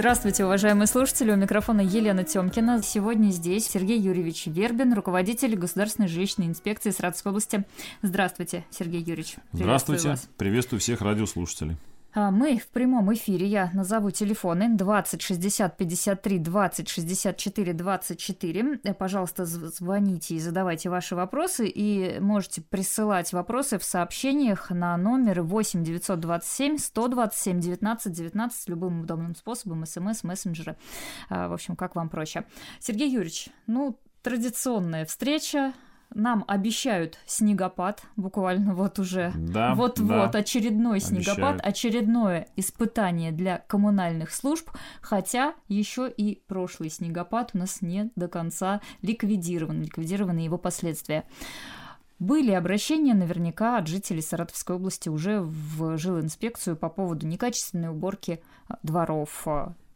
Здравствуйте, уважаемые слушатели. У микрофона Елена Тёмкина. Сегодня здесь Сергей Юрьевич Вербин, руководитель Государственной жилищной инспекции Саратовской области. Здравствуйте, Сергей Юрьевич. Здравствуйте. Приветствую всех радиослушателей. А, мы в прямом эфире. Я назову телефоны 20 60 53 20 64 24. Пожалуйста, звоните и задавайте ваши вопросы. И можете присылать вопросы в сообщениях на номер 8 927 127 19 19 любым удобным способом, смс, мессенджеры. А, в общем, как вам проще. Сергей Юрьевич, ну, традиционная встреча нам обещают снегопад, буквально вот уже да, вот-вот да, очередной снегопад, очередное испытание для коммунальных служб, хотя еще и прошлый снегопад у нас не до конца ликвидирован, ликвидированы его последствия. Были обращения наверняка от жителей Саратовской области уже в жилинспекцию по поводу некачественной уборки дворов,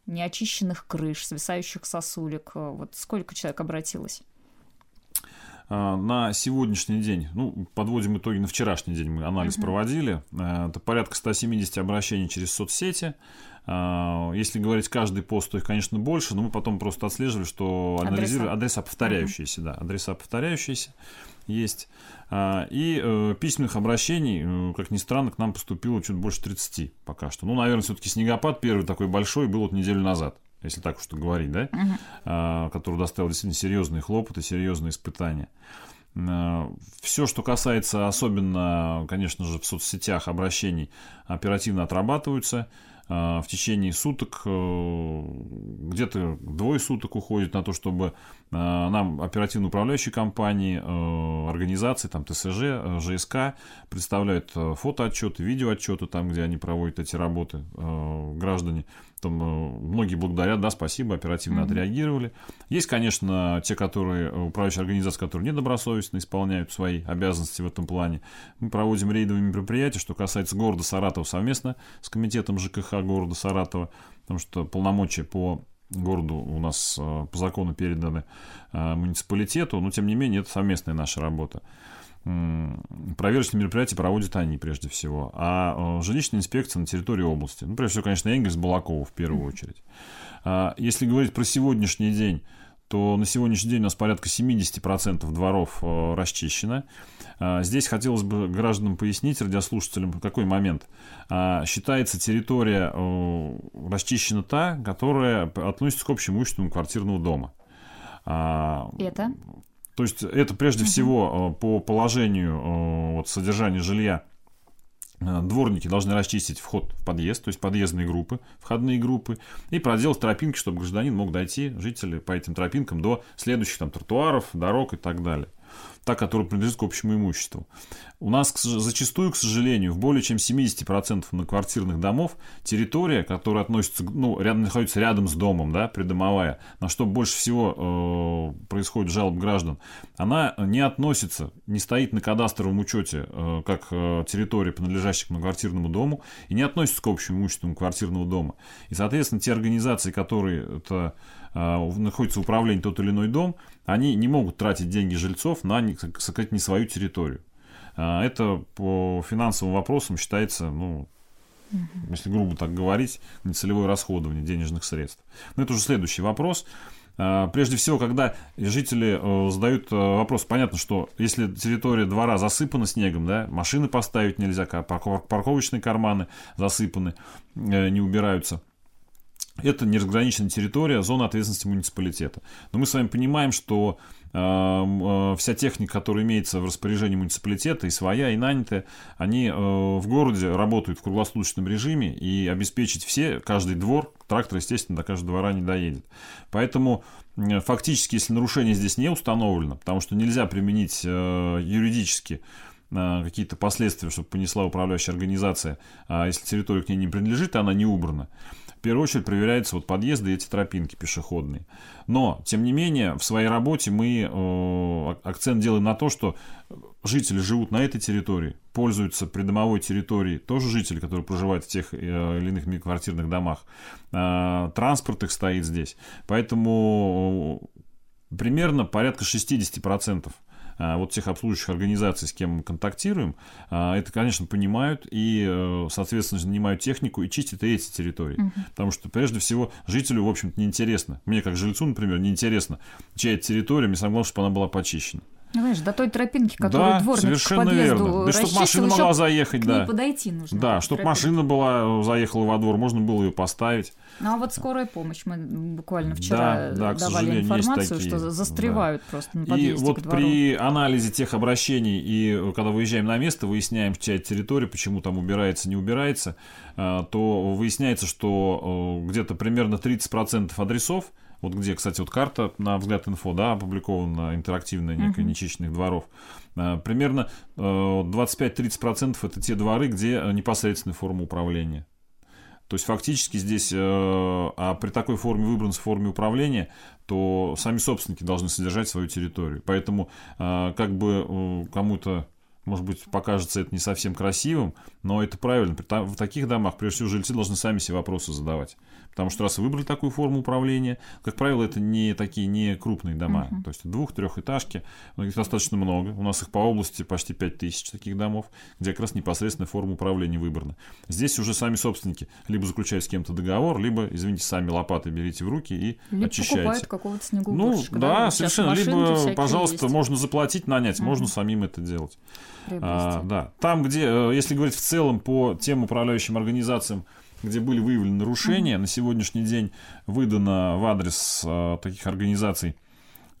неочищенных крыш, свисающих сосулек. Вот сколько человек обратилось? А, на сегодняшний день, ну, подводим итоги на вчерашний день, мы анализ uh-huh. проводили, э, это порядка 170 обращений через соцсети. А, если говорить каждый пост, то их, конечно, больше, но мы потом просто отслеживали, что анализировали адреса, адреса повторяющиеся, uh-huh. да, адреса повторяющиеся есть. И э, письменных обращений, э, как ни странно, к нам поступило чуть больше 30 пока что. Ну, наверное, все-таки снегопад первый такой большой был вот неделю назад если так уж говорить, да, uh-huh. а, который доставил действительно серьезные хлопоты, серьезные испытания. А, Все, что касается особенно, конечно же, в соцсетях обращений, оперативно отрабатываются. А, в течение суток, э, где-то двое суток уходит на то, чтобы а, нам оперативно управляющие компании, э, организации, там ТСЖ, э, ЖСК представляют фотоотчеты, видеоотчеты там, где они проводят эти работы, граждане э, многие благодарят, да, спасибо, оперативно mm-hmm. отреагировали. Есть, конечно, те, которые, э, управляющие организации, которые недобросовестно исполняют свои обязанности в этом плане. Мы проводим рейдовые мероприятия, что касается города Саратова совместно с комитетом ЖКХ города Саратова, потому что полномочия по городу у нас э, по закону переданы муниципалитету, но тем не менее это совместная наша работа проверочные мероприятия проводят они прежде всего, а э, жилищная инспекция на территории области. Ну, прежде всего, конечно, Энгельс, Балакова в первую очередь. А, если говорить про сегодняшний день, то на сегодняшний день у нас порядка 70% дворов э, расчищено. А, здесь хотелось бы гражданам пояснить, радиослушателям, какой момент. А, считается территория э, расчищена та, которая относится к общему имуществу квартирного дома. Это? То есть это прежде угу. всего э, по положению э, вот, содержания жилья э, дворники должны расчистить вход в подъезд, то есть подъездные группы, входные группы, и проделать тропинки, чтобы гражданин мог дойти, жители, по этим тропинкам до следующих там тротуаров, дорог и так далее та, которая принадлежит к общему имуществу. У нас зачастую, к сожалению, в более чем 70% многоквартирных домов территория, которая относится, ну, рядом, находится рядом с домом, да, придомовая, на что больше всего э, происходит жалоб граждан, она не относится, не стоит на кадастровом учете э, как э, территория, принадлежащая к многоквартирному дому, и не относится к общему имуществу квартирного дома. И, соответственно, те организации, которые это а, находится в управлении тот или иной дом, они не могут тратить деньги жильцов на, сказать, не свою территорию. А, это по финансовым вопросам считается, ну, угу. если грубо так говорить, нецелевое расходование денежных средств. Но это уже следующий вопрос. А, прежде всего, когда жители э, задают э, вопрос, понятно, что если территория двора засыпана снегом, да, машины поставить нельзя, парковочные карманы засыпаны, э, не убираются – это неразграниченная территория, зона ответственности муниципалитета. Но мы с вами понимаем, что э, э, вся техника, которая имеется в распоряжении муниципалитета, и своя, и нанятая, они э, в городе работают в круглосуточном режиме, и обеспечить все, каждый двор, трактор, естественно, до каждого двора не доедет. Поэтому фактически, если нарушение здесь не установлено, потому что нельзя применить юридически какие-то последствия, чтобы понесла управляющая организация, а если территория к ней не принадлежит, она не убрана, первую очередь проверяются вот подъезды и эти тропинки пешеходные. Но, тем не менее, в своей работе мы э, акцент делаем на то, что жители живут на этой территории, пользуются придомовой территорией, тоже жители, которые проживают в тех э, или иных квартирных домах. Э, транспорт их стоит здесь. Поэтому э, примерно порядка 60% а, вот тех обслуживающих организаций, с кем мы контактируем, а, это, конечно, понимают и, э, соответственно, занимают технику и чистят и эти территории. Угу. Потому что, прежде всего, жителю, в общем-то, неинтересно. Мне, как жильцу, например, неинтересно, чья это территория, мне самое главное, чтобы она была почищена. Знаешь, до той тропинки, которую да, дворник совершенно к подъезду верно. Да, чтобы машина могла заехать, к да. Ней подойти нужно. Да, чтобы машина была, заехала во двор, можно было ее поставить. Ну а вот скорая помощь, мы буквально вчера да, да, давали информацию, такие, что застревают да. просто на подъезде И вот при анализе тех обращений и когда выезжаем на место, выясняем, чья территория, почему там убирается, не убирается, а, то выясняется, что где-то примерно 30% адресов вот где, кстати, вот карта на взгляд инфо, да, опубликована интерактивная некая uh-huh. нечищенных дворов. А, примерно 25-30% э, это те дворы, где э, непосредственная форма управления. То есть фактически здесь, э, а при такой форме выбранной форме управления, то сами собственники должны содержать свою территорию. Поэтому как бы кому-то может быть, покажется это не совсем красивым, но это правильно. В таких домах, прежде всего, жильцы должны сами себе вопросы задавать. Потому что раз вы выбрали такую форму управления, как правило, это не такие не крупные дома. Uh-huh. То есть двух-трехэтажки, их достаточно много. У нас их по области почти 5 тысяч таких домов, где как раз непосредственная форма управления выбрана. Здесь уже сами собственники либо заключают с кем-то договор, либо, извините, сами лопаты берите в руки и либо очищаете. покупают какого-то снегу. Ну, да, да совершенно. Либо, пожалуйста, есть. можно заплатить, нанять, uh-huh. можно самим это делать. А, да. Там, где, э, если говорить в целом по тем управляющим организациям, где были выявлены нарушения. На сегодняшний день выдано в адрес а, таких организаций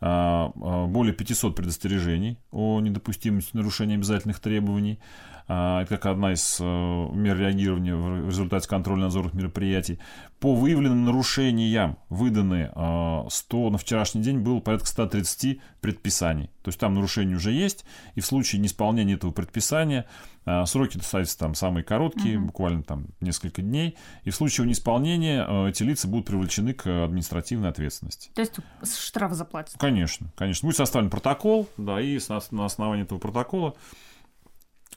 а, а, более 500 предостережений о недопустимости нарушения обязательных требований. А, это как одна из э, мер реагирования в результате контрольно-надзорных мероприятий. По выявленным нарушениям выданы 100, а, на вчерашний день было порядка 130 предписаний. То есть там нарушение уже есть, и в случае неисполнения этого предписания а, сроки достаются там самые короткие, угу. буквально там несколько дней, и в случае неисполнения эти лица будут привлечены к административной ответственности. То есть штраф заплатят? Конечно, конечно. Будет составлен протокол, да, и на основании этого протокола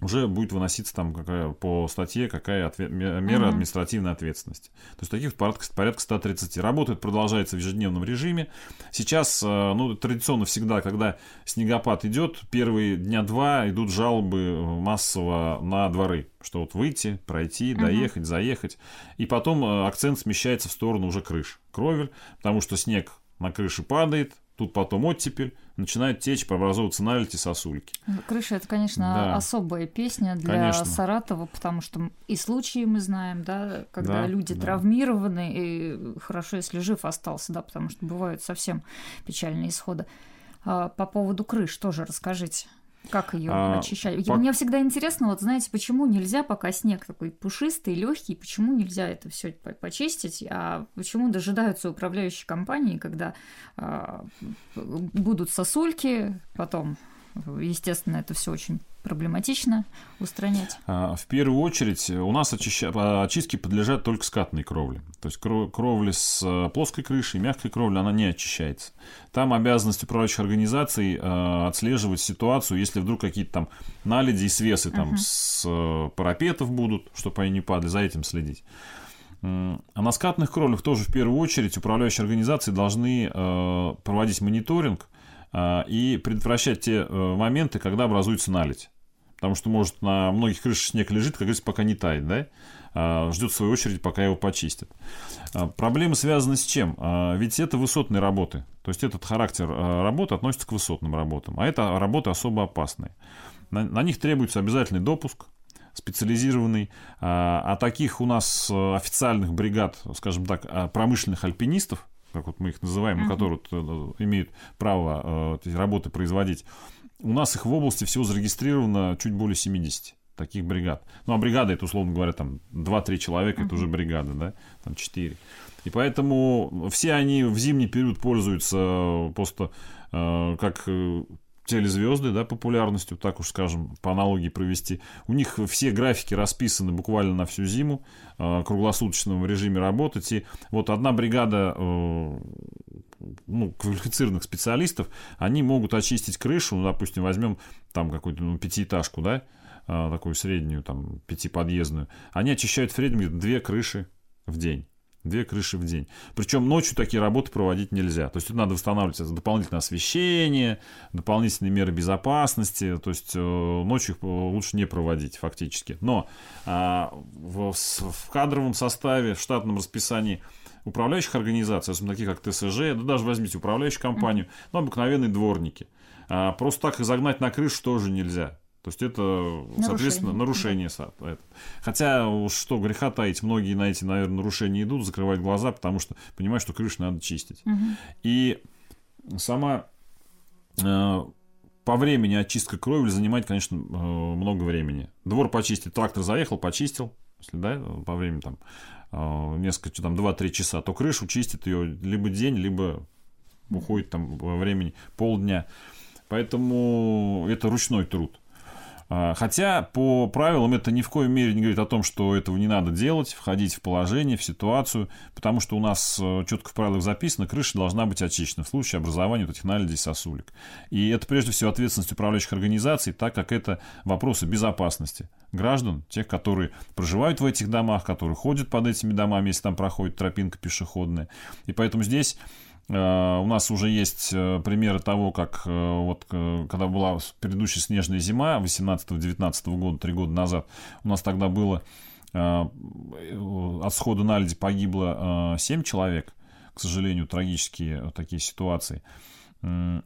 уже будет выноситься там какая, по статье какая ответ, мера uh-huh. административной ответственности. То есть таких порядка, порядка 130. Работает, продолжается в ежедневном режиме. Сейчас, э, ну, традиционно всегда, когда снегопад идет, первые дня два идут жалобы массово на дворы, что вот выйти, пройти, uh-huh. доехать, заехать. И потом э, акцент смещается в сторону уже крыш, кровель, потому что снег на крыше падает, тут потом оттепель, начинает течь, преобразовываться налити сосульки. Крыша это, конечно, да. особая песня для конечно. Саратова, потому что и случаи мы знаем, да, когда да, люди да. травмированы, и хорошо, если жив остался, да, потому что бывают совсем печальные исходы. А, по поводу крыш тоже расскажите. Как ее а, очищать? По... Мне всегда интересно, вот знаете, почему нельзя, пока снег такой пушистый, легкий, почему нельзя это все почистить, а почему дожидаются управляющие компании, когда а, будут сосульки, потом Естественно, это все очень проблематично устранять. А, в первую очередь у нас очища... очистки подлежат только скатной кровле. То есть кровля с э, плоской крышей, мягкой кровли, она не очищается. Там обязанность управляющих организаций э, отслеживать ситуацию, если вдруг какие-то там наледи и свесы там uh-huh. с э, парапетов будут, чтобы они не падали, за этим следить. А на скатных кровлях тоже в первую очередь управляющие организации должны проводить мониторинг и предотвращать те э, моменты, когда образуется наледь. Потому что, может, на многих крышах снег лежит, как говорится, пока не тает, да? А, ждет свою очередь, пока его почистят. А, проблемы связаны с чем? Ведь это высотные работы. То есть этот характер работы относится к высотным работам. А это работы особо опасные. На, на них требуется обязательный допуск, специализированный. А, а таких у нас э, официальных бригад, скажем так, промышленных альпинистов, как вот мы их называем, uh-huh. которые вот, э, имеют право э, работы производить, у нас их в области всего зарегистрировано чуть более 70 таких бригад. Ну, а бригада, это, условно говоря, там 2-3 человека, uh-huh. это уже бригада, да, там 4. И поэтому все они в зимний период пользуются просто э, как э, телезвезды, да, популярностью, так уж скажем, по аналогии провести. У них все графики расписаны буквально на всю зиму, э, круглосуточном режиме работать. И вот одна бригада э, ну, квалифицированных специалистов, они могут очистить крышу, ну, допустим, возьмем там какую-то ну, пятиэтажку, да, э, такую среднюю, там, пятиподъездную. Они очищают в среднем две крыши в день. Две крыши в день. Причем ночью такие работы проводить нельзя. То есть тут надо устанавливать дополнительное освещение, дополнительные меры безопасности. То есть э, ночью их лучше не проводить фактически. Но а, в, в кадровом составе, в штатном расписании управляющих организаций, особенно таких как ТСЖ, да даже возьмите управляющую компанию, ну, обыкновенные дворники. А, просто так их загнать на крышу тоже нельзя. То есть это, нарушение. соответственно, нарушение. Да. Хотя, что греха таить, многие на эти, наверное, нарушения идут, закрывают глаза, потому что понимают, что крышу надо чистить. Угу. И сама э, по времени очистка кровли занимает, конечно, э, много времени. Двор почистить, трактор заехал, почистил, если, да, по времени там э, несколько, там, 2-3 часа, то крышу чистит ее либо день, либо уходит там времени полдня. Поэтому это ручной труд. А, хотя по правилам это ни в коей мере не говорит о том, что этого не надо делать, входить в положение, в ситуацию, потому что у нас э, четко в правилах записано, крыша должна быть очищена в случае образования вот этих наледей сосулек. И это прежде всего ответственность управляющих организаций, так как это вопросы безопасности граждан, тех, которые проживают в этих домах, которые ходят под этими домами, если там проходит тропинка пешеходная. И поэтому здесь у нас уже есть э, примеры того, как э, вот когда была предыдущая снежная зима 18-19 года, три года назад, у нас тогда было от схода наледи погибло 7 человек, к сожалению, трагические такие ситуации.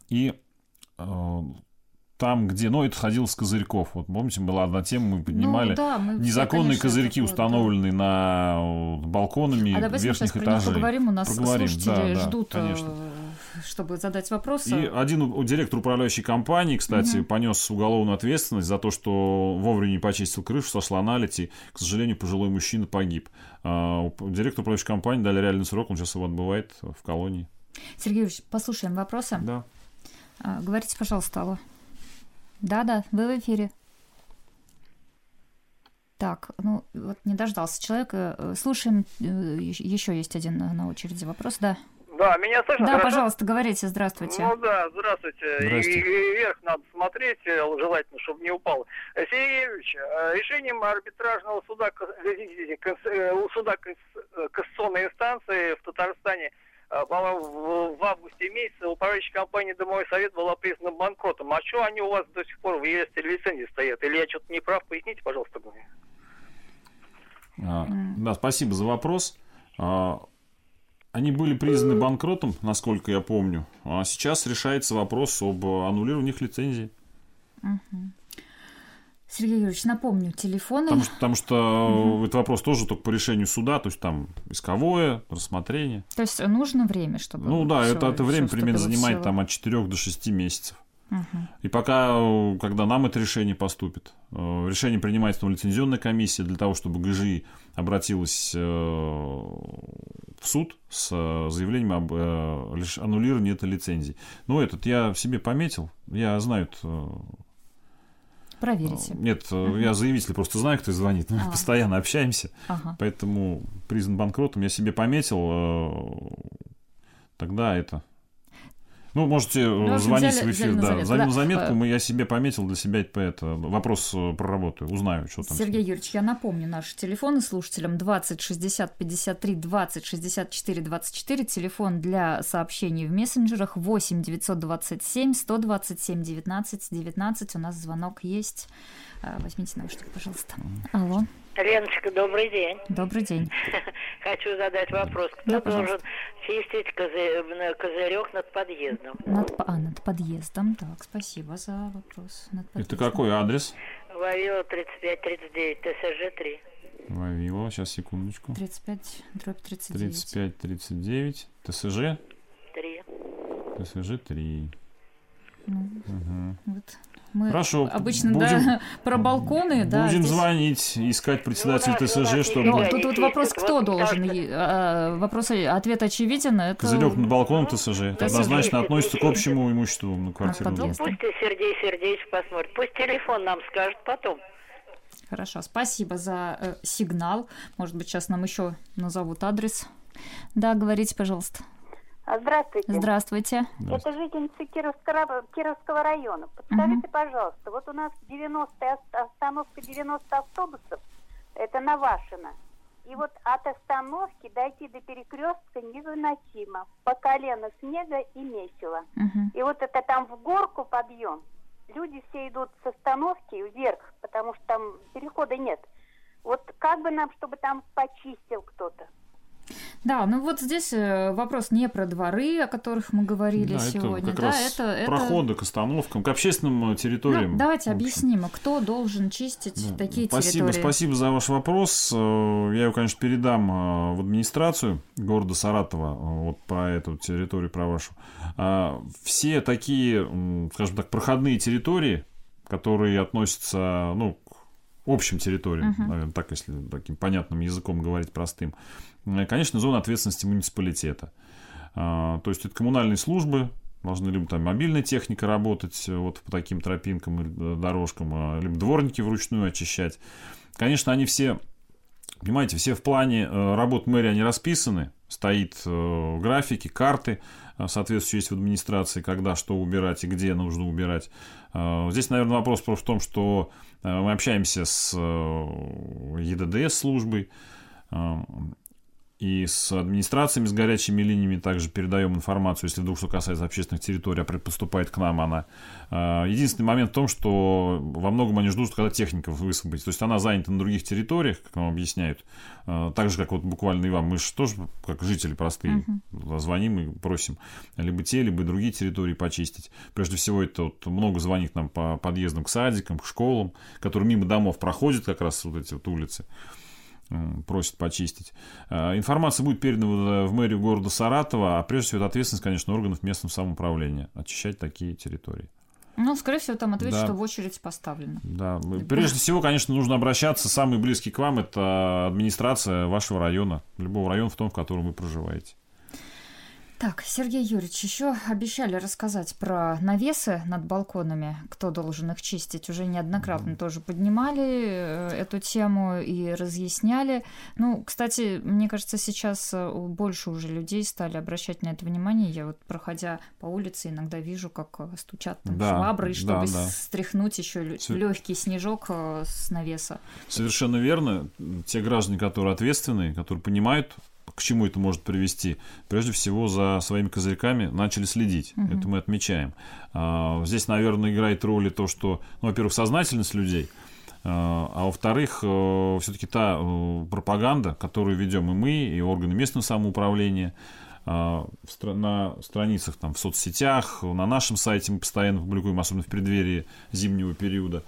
И там, где, ну, это ходил с козырьков. Вот помните, была одна тема, мы поднимали ну, да, мы незаконные все, козырьки, такое, установленные да. на балконами а верхних этажей. поговорим, у нас поговорим. слушатели да, ждут, да, конечно. чтобы задать вопросы. И один директор управляющей компании, кстати, угу. понес уголовную ответственность за то, что вовремя не почистил крышу, сошла наледь, и, к сожалению, пожилой мужчина погиб. А, директор управляющей компании дали реальный срок, он сейчас его отбывает в колонии. Сергей Юрьевич, послушаем вопросы. Да. А, говорите, пожалуйста, алло. Да-да, вы в эфире. Так, ну вот не дождался человека. Э, слушаем, э, еще есть один на очереди вопрос, да. Да, меня слышно? Да, хорошо? пожалуйста, говорите, здравствуйте. Ну да, здравствуйте. здравствуйте. И, и вверх надо смотреть, э, желательно, чтобы не упало. Сергей Юрьевич, решением арбитражного суда, суда Конституционной инстанции в Татарстане а, по-моему, в августе месяце управляющая компания «Домовой совет» была признана банкротом. А что они у вас до сих пор в реестре лицензии стоят? Или я что-то не прав? Поясните, пожалуйста, мне. А, да, спасибо за вопрос. А, они были признаны банкротом, насколько я помню. А сейчас решается вопрос об аннулировании их лицензии. Угу. Сергей Юрьевич, напомню, телефоны. Потому что, потому что угу. этот вопрос тоже только по решению суда, то есть там исковое, рассмотрение. То есть нужно время, чтобы. Ну да, это, это время примерно занимает там от 4 до 6 месяцев. Угу. И пока, когда нам это решение поступит, э, решение принимается на лицензионная комиссия для того, чтобы ГЖИ обратилась э, в суд с э, заявлением об аннулировании этой лицензии. Ну, этот я себе пометил, я знаю это Проверите. Нет, uh я заявитель просто знаю, кто звонит. Мы а. постоянно общаемся. Ага. Поэтому признан банкротом я себе пометил. Э, тогда это ну, можете ну, общем, звонить взяли, в эфир, да. Заметку, да. заметку, мы, я себе пометил для себя это, это вопрос э, проработаю, узнаю, что там. Сергей Юрьевич, я напомню наши телефоны слушателям 20 60 53 20 64 24, телефон для сообщений в мессенджерах 8 927 127 19 19, у нас звонок есть. Э, возьмите наушники, пожалуйста. Алло. Леночка, добрый день. Добрый день. Хочу задать вопрос. Кто да, должен чистить козы... козырек над подъездом? Над, а, над подъездом. Так, спасибо за вопрос. Над Это какой адрес? Вавила 3539, ТСЖ 3. Вавила, сейчас, секундочку. 35, дробь 39. 35, 39, ТСЖ? 3. ТСЖ 3. Ну, угу. Вот мы Хорошо. Обычно, будем, да, про балконы, да. Будем здесь... звонить, искать председателя ну, ТСЖ, чтобы... Ну, тут вот вопрос, кто должен? А, вопрос, ответ очевиден. Это... Козырек над балконом ТСЖ. Это однозначно относится к общему имуществу на квартиру. Ну, пусть Сергей Сергеевич посмотрит. Пусть телефон нам скажет потом. Хорошо, спасибо за э, сигнал. Может быть, сейчас нам еще назовут адрес. Да, говорите, пожалуйста. А, здравствуйте. Здравствуйте. Это жительница Кировского, Кировского района. Подскажите, угу. пожалуйста, вот у нас 90 остановка 90 автобусов, это Навашино. И вот от остановки дойти до перекрестка невыносимо. По колено снега и месиво. Угу. И вот это там в горку подъем. Люди все идут с остановки вверх, потому что там перехода нет. Вот как бы нам, чтобы там почистил кто-то. Да, ну вот здесь э, вопрос не про дворы, о которых мы говорили да, сегодня. Это как да, раз это, проходы к остановкам, к общественным э, территориям. Ну, давайте объясним, кто должен чистить да. такие спасибо, территории. Спасибо за ваш вопрос. Э, я его, конечно, передам в администрацию города Саратова вот про эту территорию, про вашу. А, все такие, скажем так, проходные территории, которые относятся, ну, общим территориям, uh-huh. наверное, так, если таким понятным языком говорить простым, конечно, зона ответственности муниципалитета. А, то есть это коммунальные службы, должны либо там мобильная техника работать э, вот по таким тропинкам или э, дорожкам, а, либо дворники вручную очищать. Конечно, они все, понимаете, все в плане работ мэрии, они расписаны, стоит графики, карты, соответствующие есть в администрации, когда что убирать и где нужно убирать. Здесь, наверное, вопрос просто в том, что Э, мы общаемся с э, ЕДДС службой, э, и с администрациями, с горячими линиями также передаем информацию, если вдруг что касается общественных территорий, а поступает к нам она. А, единственный момент в том, что во многом они ждут, когда техника высвободится. То есть она занята на других территориях, как нам объясняют. А, так же, как вот буквально и вам. Мы же тоже, как жители простые, uh-huh. звоним и просим либо те, либо другие территории почистить. Прежде всего, это вот много звонит нам по подъездам к садикам, к школам, которые мимо домов проходят как раз вот эти вот улицы просит почистить. А, информация будет передана в мэрию города Саратова, а прежде всего это ответственность, конечно, органов местного самоуправления очищать такие территории. Ну, скорее всего, там ответ, да. что в очередь поставлена. Да. Прежде всего, конечно, нужно обращаться. Самый близкий к вам это администрация вашего района, любого района, в том, в котором вы проживаете. Так, Сергей Юрьевич, еще обещали рассказать про навесы над балконами, кто должен их чистить. Уже неоднократно тоже поднимали э, эту тему и разъясняли. Ну, кстати, мне кажется, сейчас э, больше уже людей стали обращать на это внимание. Я вот, проходя по улице, иногда вижу, как э, стучат там да, швабры, чтобы да, да. стряхнуть еще Все... легкий снежок с навеса. Совершенно верно. Те граждане, которые ответственные, которые понимают к чему это может привести? Прежде всего, за своими козырьками начали следить. Угу. Это мы отмечаем. А, здесь, наверное, играет роль и то, что, ну, во-первых, сознательность людей, а, а во-вторых, э, все-таки та э, пропаганда, которую ведем и мы, и органы местного самоуправления, а, на страницах там, в соцсетях, на нашем сайте мы постоянно публикуем, особенно в преддверии зимнего периода.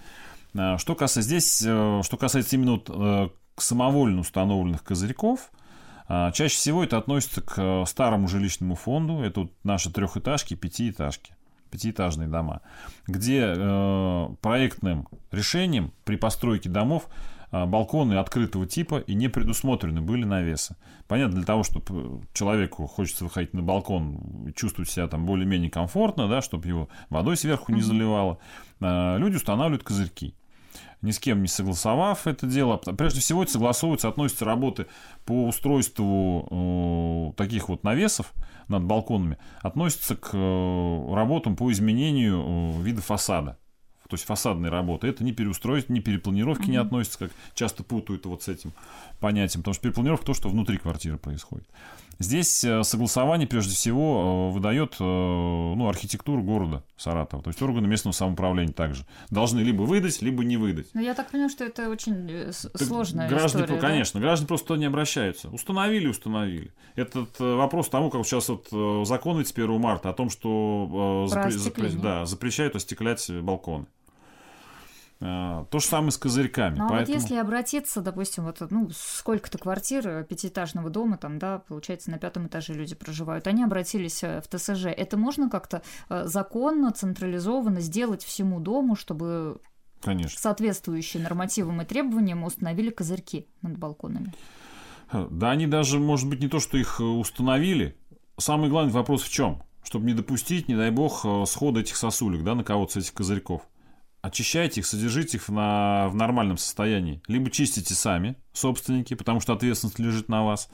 Что касается здесь, э, что касается именно вот, самовольно установленных козырьков – чаще всего это относится к э, старому жилищному фонду. Это вот наши трехэтажки, пятиэтажки пятиэтажные дома, где э, проектным решением при постройке домов э, балконы открытого типа и не предусмотрены были навесы. Понятно, для того, чтобы человеку хочется выходить на балкон чувствовать себя там более-менее комфортно, да, чтобы его водой сверху не заливало, э, люди устанавливают козырьки ни с кем не согласовав это дело. Прежде всего, это согласовывается, относятся работы по устройству э, таких вот навесов над балконами, относятся к э, работам по изменению э, вида фасада. То есть фасадные работы. Это не переустройство, не перепланировки mm-hmm. не относится, как часто путают вот с этим понятием. Потому что перепланировка то, что внутри квартиры происходит. Здесь э, согласование, прежде всего, э, выдает э, ну, архитектуру города Саратова. То есть органы местного самоуправления также должны либо выдать, либо не выдать. Но я так понимаю, что это очень сложная граждане, история. Конечно, да? граждане просто не обращаются. Установили, установили. Этот вопрос тому, как сейчас вот закон ведь с 1 марта о том, что запре- запре- да, запрещают остеклять балконы. А, то же самое с козырьками. Ну, а поэтому... вот если обратиться, допустим, вот, ну, сколько-то квартир э, пятиэтажного дома, там, да, получается, на пятом этаже люди проживают, они обратились э, в ТСЖ. Это можно как-то э, законно, централизованно сделать всему дому, чтобы Конечно. соответствующие нормативам и требованиям установили козырьки над балконами? Да, они даже, может быть, не то, что их установили. Самый главный вопрос в чем? Чтобы не допустить, не дай бог, схода этих сосулек, да, на кого-то с этих козырьков очищайте их, содержите их на, в нормальном состоянии. Либо чистите сами, собственники, потому что ответственность лежит на вас.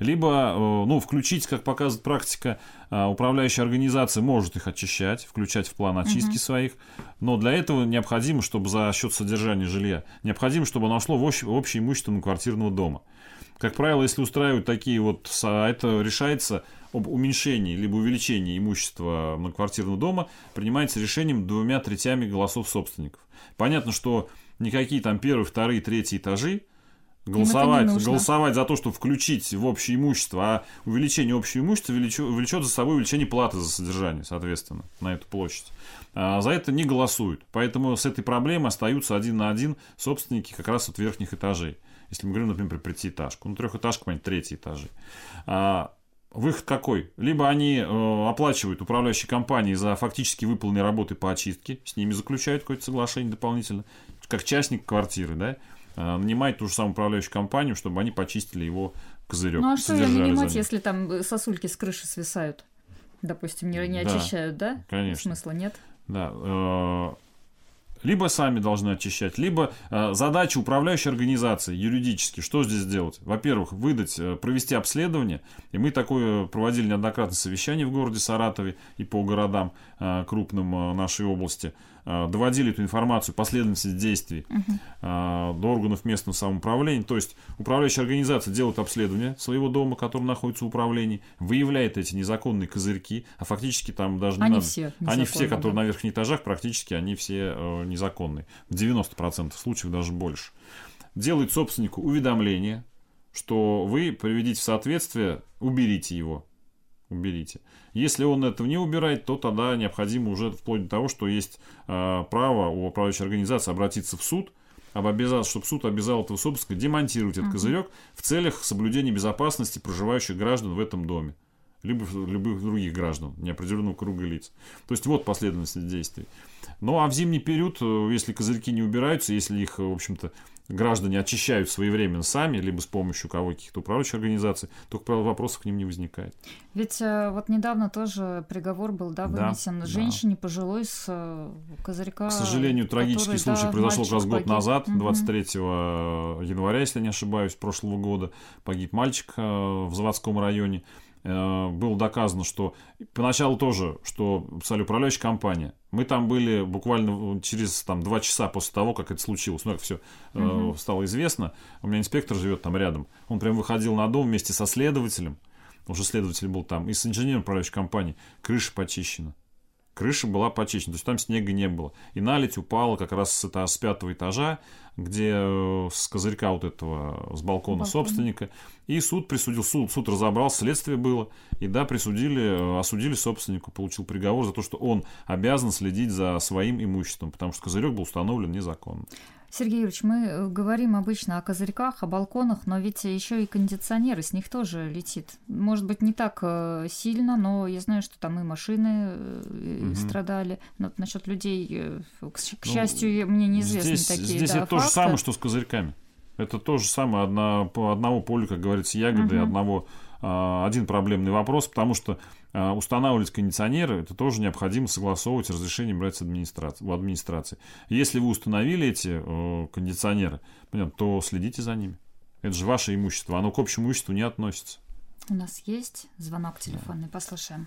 Либо, э, ну, включить, как показывает практика, э, управляющая организация может их очищать, включать в план очистки угу. своих, но для этого необходимо, чтобы за счет содержания жилья, необходимо, чтобы оно шло в общее, в общее имущество квартирного дома. Как правило, если устраивают такие вот, это решается об уменьшении либо увеличении имущества многоквартирного дома, принимается решением двумя третями голосов собственников. Понятно, что никакие там первые, вторые, третьи этажи голосовать, голосовать за то, чтобы включить в общее имущество, а увеличение общего имущества влечет за собой увеличение платы за содержание, соответственно, на эту площадь. А за это не голосуют. Поэтому с этой проблемой остаются один на один собственники как раз от верхних этажей. Если мы говорим, например, про пятиэтажку. Ну, трехэтажка, понятно, третий этажи. А, выход какой? Либо они э, оплачивают управляющие компании за фактически выполненные работы по очистке, с ними заключают какое-то соглашение дополнительно, как частник квартиры, да, э, нанимает ту же самую управляющую компанию, чтобы они почистили его козырек. Ну а что ее нанимать, если там сосульки с крыши свисают? Допустим, не, не очищают, да? да? Конечно. Смысла нет? Да. Э, либо сами должны очищать, либо э, задача управляющей организации юридически, что здесь делать? Во-первых, выдать, э, провести обследование, и мы такое проводили неоднократно совещание в городе Саратове и по городам э, крупным э, нашей области, доводили эту информацию, последовательность действий угу. до органов местного самоуправления. То есть управляющая организация делает обследование своего дома, который находится в управлении, выявляет эти незаконные козырьки, а фактически там даже не они надо. Все они все, которые да. на верхних этажах, практически они все э, незаконные. В 90% случаев даже больше. Делает собственнику уведомление, что вы приведите в соответствие, уберите его. Уберите. Если он этого не убирает, то тогда необходимо уже вплоть до того, что есть э, право у управляющей организации обратиться в суд, об обязал, чтобы суд обязал этого собственника демонтировать этот uh-huh. козырек в целях соблюдения безопасности проживающих граждан в этом доме либо любых других граждан неопределенного круга лиц. То есть вот последовательность действий. Ну а в зимний период, э, если козырьки не убираются, если их, в общем-то, граждане очищают своевременно сами, либо с помощью кого каких-то управляющих организаций, то, как правило, вопросов к ним не возникает. Ведь э, вот недавно тоже приговор был, да, вынесен да, женщине да. пожилой с э, козырька. К сожалению, трагический который, случай да, произошел как раз год погиб. назад, 23 угу. января, если не ошибаюсь, прошлого года, погиб мальчик э, в заводском районе. Э, было доказано, что поначалу тоже, что писали управляющая компания. Мы там были буквально через там, два часа после того, как это случилось. Ну, как все угу. стало известно. У меня инспектор живет там рядом. Он прям выходил на дом вместе со следователем. Уже следователь был там. И с инженером управляющей компании. Крыша почищена крыша была почищена, то есть там снега не было. И наледь упала как раз с, это, с пятого этажа, где э, с козырька вот этого, с балкона Балкон. собственника. И суд присудил, суд, суд разобрал, следствие было. И да, присудили, э, осудили собственнику, получил приговор за то, что он обязан следить за своим имуществом, потому что козырек был установлен незаконно. Сергей Юрьевич, мы э, говорим обычно о козырьках, о балконах, но ведь еще и кондиционеры, с них тоже летит. Может быть, не так э, сильно, но я знаю, что там и машины угу. страдали. Но вот насчет людей, к, ну, счастью, мне неизвестны здесь, такие Здесь да, это то же самое, что с козырьками. Это то же самое, одна, по одного поля, как говорится, ягоды, угу. одного а, один проблемный вопрос, потому что устанавливать кондиционеры, это тоже необходимо согласовывать разрешение брать с администрации. Если вы установили эти э, кондиционеры, понятно, то следите за ними. Это же ваше имущество, оно к общему имуществу не относится. У нас есть звонок телефонный, послушаем.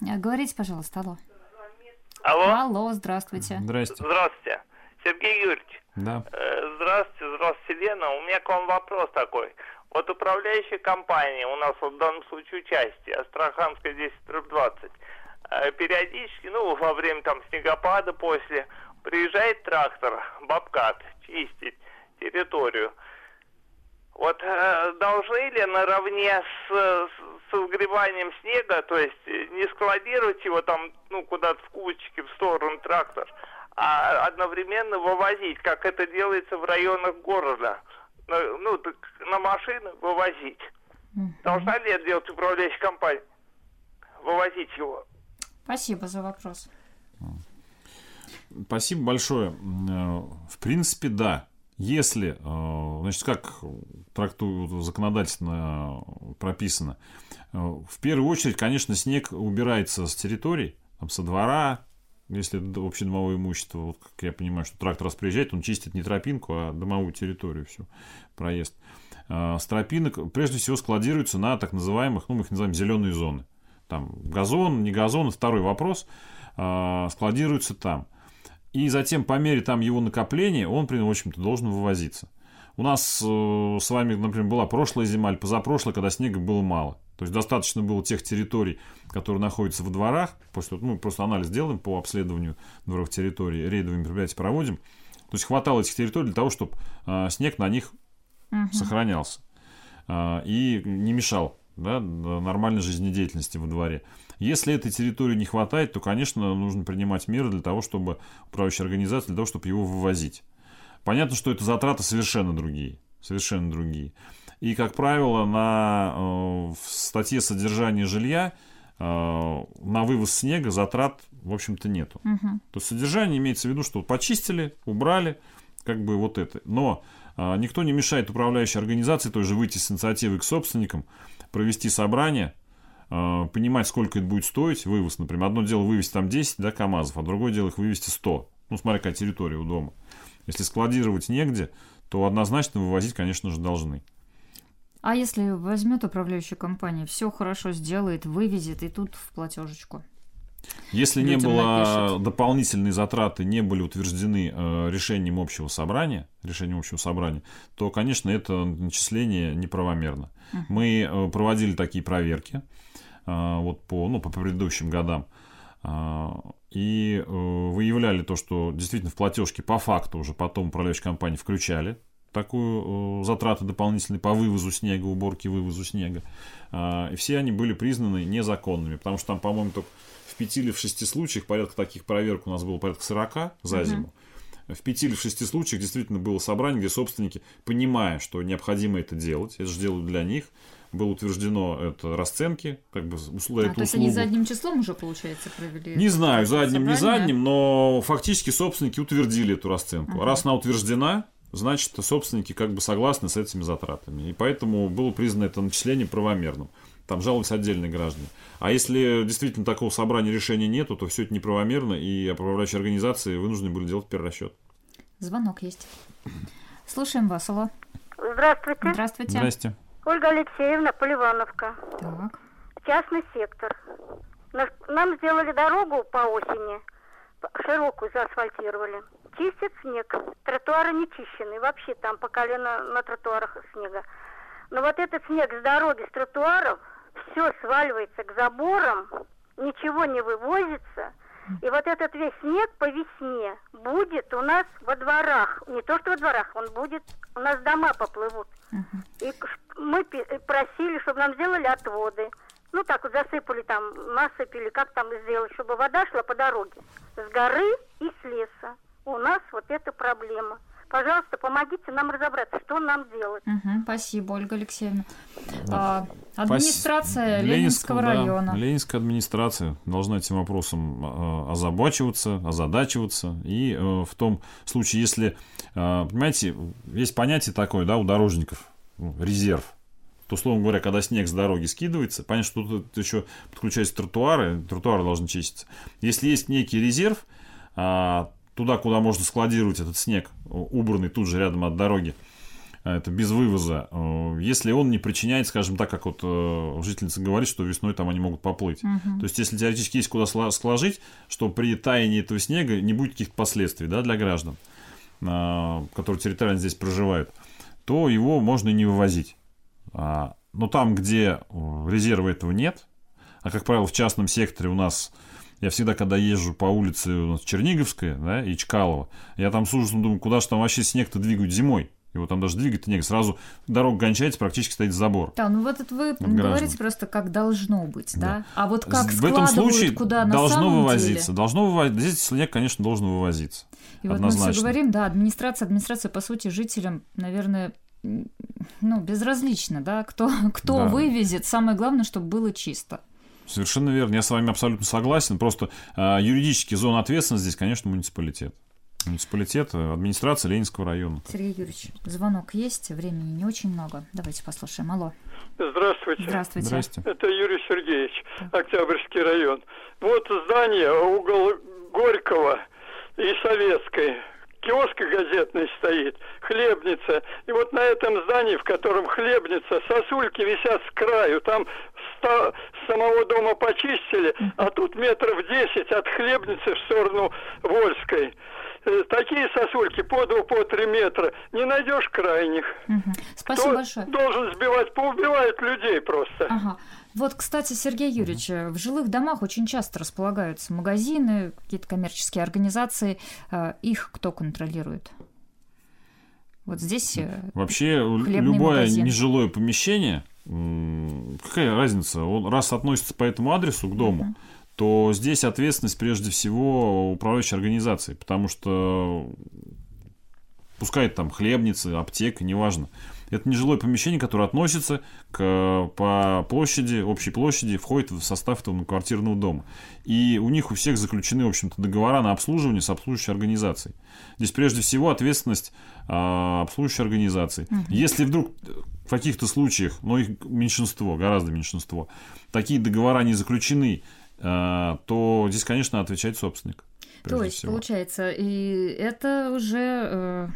Э, говорите, пожалуйста, алло. Алло. Алло, здравствуйте. Здрасте. Здравствуйте. Сергей Юрьевич. Да. Э, здравствуйте, здравствуйте, Лена. У меня к вам вопрос такой. Вот управляющая компания, у нас в данном случае участие, Астраханская 10 20, э, периодически, ну, во время там снегопада после, приезжает трактор, бабкат, чистить территорию. Вот э, должны ли наравне с, с, с сгребанием снега, то есть не складировать его там, ну, куда-то в кучке в сторону трактор, а одновременно вывозить, как это делается в районах города – ну, так на машины вывозить. Угу. Должна ли это делать управляющая компания? Вывозить его. Спасибо за вопрос. Спасибо большое. Э, в принципе, да. Если, э, значит, как трактую законодательно прописано, э, в первую очередь, конечно, снег убирается с территорий, там, со двора, если это общедомовое имущество, вот как я понимаю, что трактор раз приезжает, он чистит не тропинку, а домовую территорию всю, проезд. А, с тропинок прежде всего складируются на так называемых, ну, мы их называем зеленые зоны. Там газон, не газон, второй вопрос, а, складируются там. И затем по мере там его накопления он, в общем-то, должен вывозиться. У нас э, с вами, например, была прошлая зима или позапрошлая, когда снега было мало. То есть достаточно было тех территорий, которые находятся во дворах. После, ну, просто анализ делаем по обследованию дворовых территорий, рейдовые мероприятия проводим. То есть хватало этих территорий для того, чтобы э, снег на них угу. сохранялся э, и не мешал да, нормальной жизнедеятельности во дворе. Если этой территории не хватает, то, конечно, нужно принимать меры для того, чтобы управляющая организация, для того, чтобы его вывозить. Понятно, что это затраты совершенно другие. Совершенно другие. И, как правило, на, э, в статье содержания жилья э, на вывоз снега затрат, в общем-то, нету. Угу. То есть содержание имеется в виду, что почистили, убрали, как бы вот это. Но э, никто не мешает управляющей организации тоже выйти с инициативой к собственникам, провести собрание, понимать, сколько это будет стоить, вывоз, например. Одно дело вывести там 10 да, КАМАЗов, а другое дело их вывести 100. Ну, смотря какая территория у дома. Если складировать негде, то однозначно вывозить, конечно же, должны. А если возьмет управляющая компания, все хорошо сделает, вывезет и тут в платежечку? Если не было напишет. дополнительные затраты, не были утверждены э, решением общего собрания, решением общего собрания, то, конечно, это начисление неправомерно. Uh-huh. Мы э, проводили такие проверки э, вот по, ну, по предыдущим годам. Э, и э, выявляли то, что действительно в платежке по факту уже потом управляющие компании включали такую э, затраты дополнительные по вывозу снега, уборке вывозу снега. Э, и все они были признаны незаконными, потому что там, по-моему, только в пяти или в шести случаях, порядка таких проверок у нас было порядка 40 за зиму. В пяти или в шести случаях действительно было собрание, где собственники, понимая, что необходимо это делать, это же делают для них, было утверждено это расценки, как бы условия. А, то есть они задним числом уже, получается, провели? Не знаю, задним, собрание. не задним, но фактически собственники утвердили эту расценку. Ага. Раз она утверждена, значит, собственники как бы согласны с этими затратами. И поэтому было признано это начисление правомерным. Там жаловались отдельные граждане. А если действительно такого собрания решения нету, то все это неправомерно, и управляющие организации вынуждены были делать перерасчет. Звонок есть. Слушаем вас, алло. Здравствуйте. Здравствуйте. Здрасте. Ольга Алексеевна Поливановка. Так. Частный сектор. Нам сделали дорогу по осени, широкую заасфальтировали. Чистит снег. Тротуары не чищены. Вообще там по колено на тротуарах снега. Но вот этот снег с дороги, с тротуаров, все сваливается к заборам, ничего не вывозится – и вот этот весь снег по весне будет у нас во дворах. Не то, что во дворах, он будет, у нас дома поплывут. Uh-huh. И мы просили, чтобы нам сделали отводы. Ну, так вот засыпали там, насыпали, как там сделать, чтобы вода шла по дороге. С горы и с леса. У нас вот эта проблема. Пожалуйста, помогите нам разобраться, что нам делать. Угу, спасибо, Ольга Алексеевна. А, администрация Спас... Ленинского да, района. Ленинская администрация должна этим вопросом а, озабачиваться, озадачиваться. И э, в том случае, если, э, понимаете, есть понятие такое, да, у дорожников, ну, резерв то, условно говоря, когда снег с дороги скидывается, понятно, что тут еще подключаются тротуары, тротуары должны чиститься. Если есть некий резерв, а, туда, куда можно складировать этот снег, убранный тут же рядом от дороги, а, это без вывоза, э, если он не причиняет, скажем так, как вот э, жительница говорит, что весной там они могут поплыть. Угу. То есть, если теоретически есть куда сложить, что при таянии этого снега не будет каких-то последствий да, для граждан, а, которые территориально здесь проживают, то его можно и не вывозить. А, но там, где э, резерва этого нет, а, как правило, в частном секторе у нас я всегда, когда езжу по улице у нас Черниговская, да, и Чкалова, я там с ужасом думаю, куда же там вообще снег-то двигают зимой. Его там даже двигать негде. Сразу дорога кончается, практически стоит забор. Да, ну вот это вы говорите граждан. просто, как должно быть, да? да? А вот как В этом случае куда на должно самом вывозиться. Деле? Должно вывозиться. Здесь снег, конечно, должен вывозиться. И Однозначно. вот мы все говорим, да, администрация, администрация, по сути, жителям, наверное, ну, безразлично, да, кто, кто да. вывезет. Самое главное, чтобы было чисто. Совершенно верно. Я с вами абсолютно согласен. Просто э, юридически зона ответственности здесь, конечно, муниципалитет. Муниципалитет, э, администрация Ленинского района. Сергей Юрьевич, звонок есть, времени не очень много. Давайте послушаем. Алло. Здравствуйте. Здравствуйте. Это Юрий Сергеевич, Октябрьский район. Вот здание, угол Горького и Советской киоск газетный стоит, хлебница. И вот на этом здании, в котором хлебница, сосульки висят с краю. Там ста- самого дома почистили, а тут метров десять от хлебницы в сторону Вольской. Э, такие сосульки по два, по три метра. Не найдешь крайних. Угу. Спасибо Кто большое. Должен сбивать, поубивают людей просто. Ага. Вот, кстати, Сергей Юрьевич, в жилых домах очень часто располагаются магазины, какие-то коммерческие организации. А, их кто контролирует? Вот здесь э, Вообще, любое магазин. нежилое помещение, какая разница, он раз относится по этому адресу к дому, uh-huh. то здесь ответственность прежде всего управляющей организации, потому что пускай там хлебницы, аптека, неважно. Это нежилое помещение, которое относится к, по площади, общей площади, входит в состав этого квартирного дома. И у них у всех заключены, в общем-то, договора на обслуживание с обслуживающей организацией. Здесь прежде всего ответственность а, обслуживающей организации. Угу. Если вдруг в каких-то случаях, но их меньшинство, гораздо меньшинство, такие договора не заключены, а, то здесь, конечно, отвечает собственник. То есть, всего. получается, и это уже э,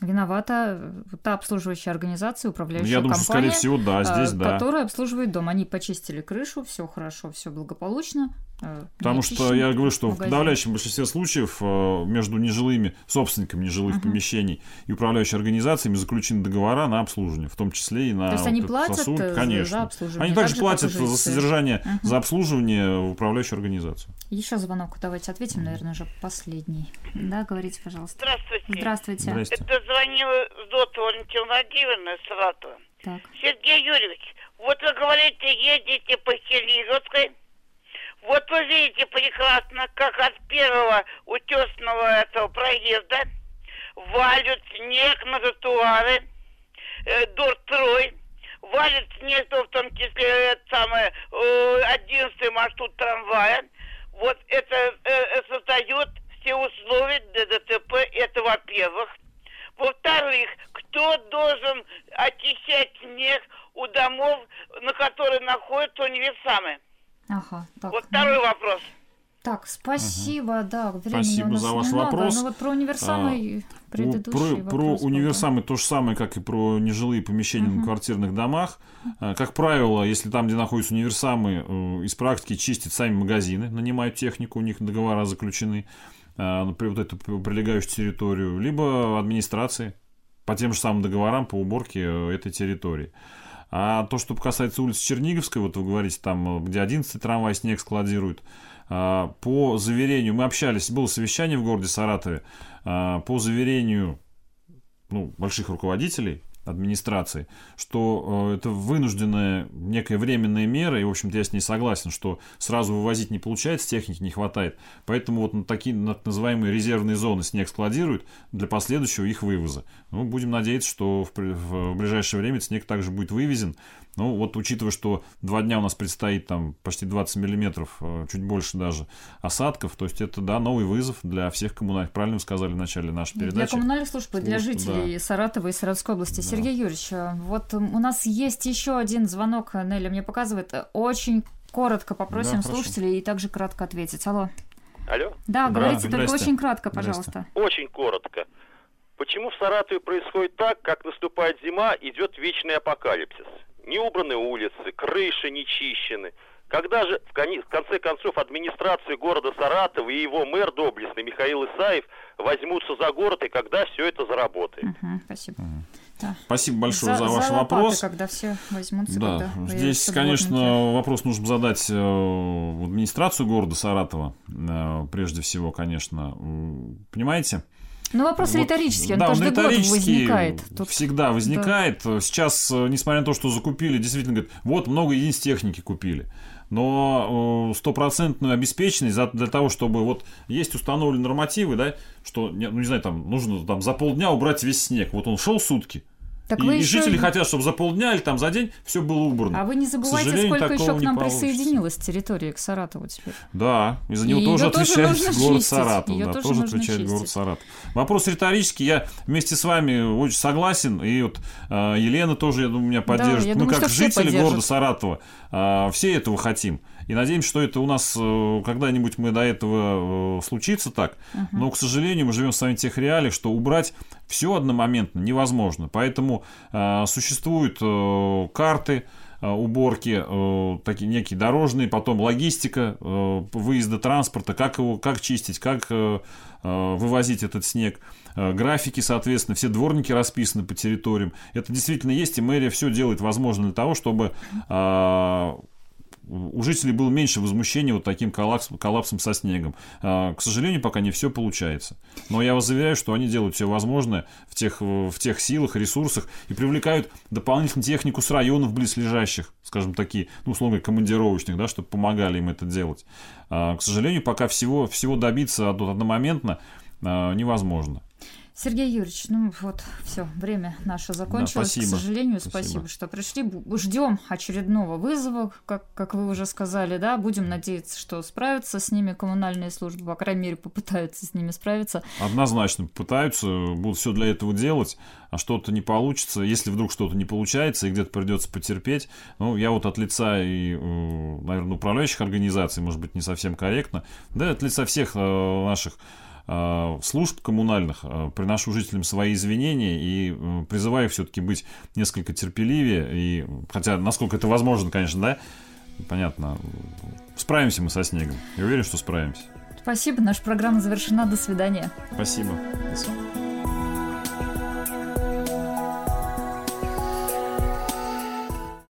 виновата та обслуживающая организация, управляющая Я думаю, компания, что, скорее всего, да, здесь, да. которая обслуживает дом. Они почистили крышу, все хорошо, все благополучно. Потому что я говорю, что магазин. в подавляющем большинстве случаев э, между нежилыми собственниками нежилых uh-huh. помещений и управляющими организациями заключены договора на обслуживание, в том числе и на То есть они платят сосуд, э, конечно. за обслуживание. Они также платят за содержание, uh-huh. за обслуживание в управляющую организацию. Еще звонок, давайте ответим, наверное, уже последний. Да, говорите, пожалуйста. Здравствуйте. Здравствуйте. Здравствуйте. Это звонила Зота Валентина Владимировна из Саратова. Так. Сергей Юрьевич, вот вы говорите, едете по Кирилловской, вот вы видите прекрасно, как от первого утесного этого проезда валят снег на тротуары, э, Дортрой, валит снег, в том числе это самое, э, 11 маршрут трамвая. Вот это э, создает все условия для ДТП, это во-первых. Во-вторых, кто должен очищать снег у домов, на которые находятся универсамы? Ага, так. Вот второй вопрос. Так, спасибо, угу. да, времени спасибо у нас за ваш немного, вопрос. Но вот про универсамы а, предыдущий про, про универсамы то же самое, как и про нежилые помещения угу. на квартирных домах. А, как правило, если там, где находятся универсамы, э, из практики чистят сами магазины, нанимают технику, у них договора заключены а, на вот эту прилегающую территорию, либо администрации по тем же самым договорам по уборке э, этой территории. А то, что касается улицы Черниговской, вот вы говорите, там, где 11 трамвай снег складируют, а, по заверению, мы общались, было совещание в городе Саратове, а, по заверению ну, больших руководителей администрации, что э, это вынужденная некая временная мера, и, в общем-то, я с ней согласен, что сразу вывозить не получается, техники не хватает, поэтому вот на такие на так называемые резервные зоны снег складируют для последующего их вывоза. Ну, будем надеяться, что в, в ближайшее время снег также будет вывезен, ну, вот учитывая, что два дня у нас предстоит там почти 20 миллиметров, э, чуть больше даже, осадков, то есть это, да, новый вызов для всех коммунальных, правильно вы сказали в начале нашей передачи. Для коммунальных служб, служб для жителей да. Саратова и Саратовской области. Да. Сергей Юрьевич, э, вот у нас есть еще один звонок, Нелли мне показывает, очень коротко попросим да, слушателей и также кратко ответить. Алло. Алло? Да, да говорите, только очень кратко, пожалуйста. Очень коротко. Почему в Саратове происходит так, как наступает зима, идет вечный апокалипсис? Не убраны улицы, крыши не чищены. Когда же, в конце концов, администрация города Саратова и его мэр доблестный Михаил Исаев возьмутся за город, и когда все это заработает? Угу, спасибо. Да. Спасибо большое за, за ваш за лопаты, вопрос. когда все возьмутся. Да, здесь, конечно, дворники. вопрос нужно задать э, в администрацию города Саратова, э, прежде всего, конечно. Понимаете? Ну, вопрос вот, риторический, он да, каждый он год возникает. Тут... Всегда возникает. Да. Сейчас, э, несмотря на то, что закупили, действительно, говорят, вот много единиц техники купили. Но э, стопроцентную обеспеченность для того, чтобы вот есть установлены нормативы, да, что, ну не знаю, там нужно там за полдня убрать весь снег. Вот он шел сутки, так и, и жители хотят, чтобы за полдня или там за день все было убрано. А вы не забывайте, сколько еще к нам присоединилось территории к Саратову теперь. Да, из-за него тоже отвечает тоже город чистить. Саратов. Ее да, тоже, тоже отвечает чистить. город Саратов. Вопрос риторический, я вместе с вами очень согласен. И вот э, Елена тоже, я думаю, меня поддержит. Да, Мы думаю, как жители города Саратова э, все этого хотим. И надеемся, что это у нас э, когда-нибудь мы до этого э, случится так. Uh-huh. Но, к сожалению, мы живем с вами в тех реалиях, что убрать все одномоментно невозможно. Поэтому э, существуют э, карты, э, уборки, э, такие некие дорожные, потом логистика э, выезда транспорта, как его, как чистить, как э, вывозить этот снег. Графики, соответственно, все дворники расписаны по территориям. Это действительно есть, и мэрия все делает возможно для того, чтобы у жителей было меньше возмущения вот таким коллапсом, коллапсом со снегом. А, к сожалению, пока не все получается. Но я вас заверяю, что они делают все возможное в тех, в тех силах, ресурсах и привлекают дополнительную технику с районов близлежащих, скажем, такие, ну, условно, командировочных, да, чтобы помогали им это делать. А, к сожалению, пока всего, всего добиться одномоментно невозможно. Сергей Юрьевич, ну вот, все, время наше закончилось. Да, спасибо. К сожалению, спасибо. спасибо, что пришли. Ждем очередного вызова, как, как вы уже сказали, да. Будем надеяться, что справятся с ними коммунальные службы, по крайней мере, попытаются с ними справиться. Однозначно попытаются, будут все для этого делать, а что-то не получится. Если вдруг что-то не получается и где-то придется потерпеть, ну, я вот от лица и, э, наверное, управляющих организаций, может быть, не совсем корректно, да, от лица всех э, наших служб коммунальных э, приношу жителям свои извинения и э, призываю все-таки быть несколько терпеливее. И, хотя, насколько это возможно, конечно, да, понятно, справимся мы со снегом. Я уверен, что справимся. Спасибо, наша программа завершена. До свидания. Спасибо. До свидания.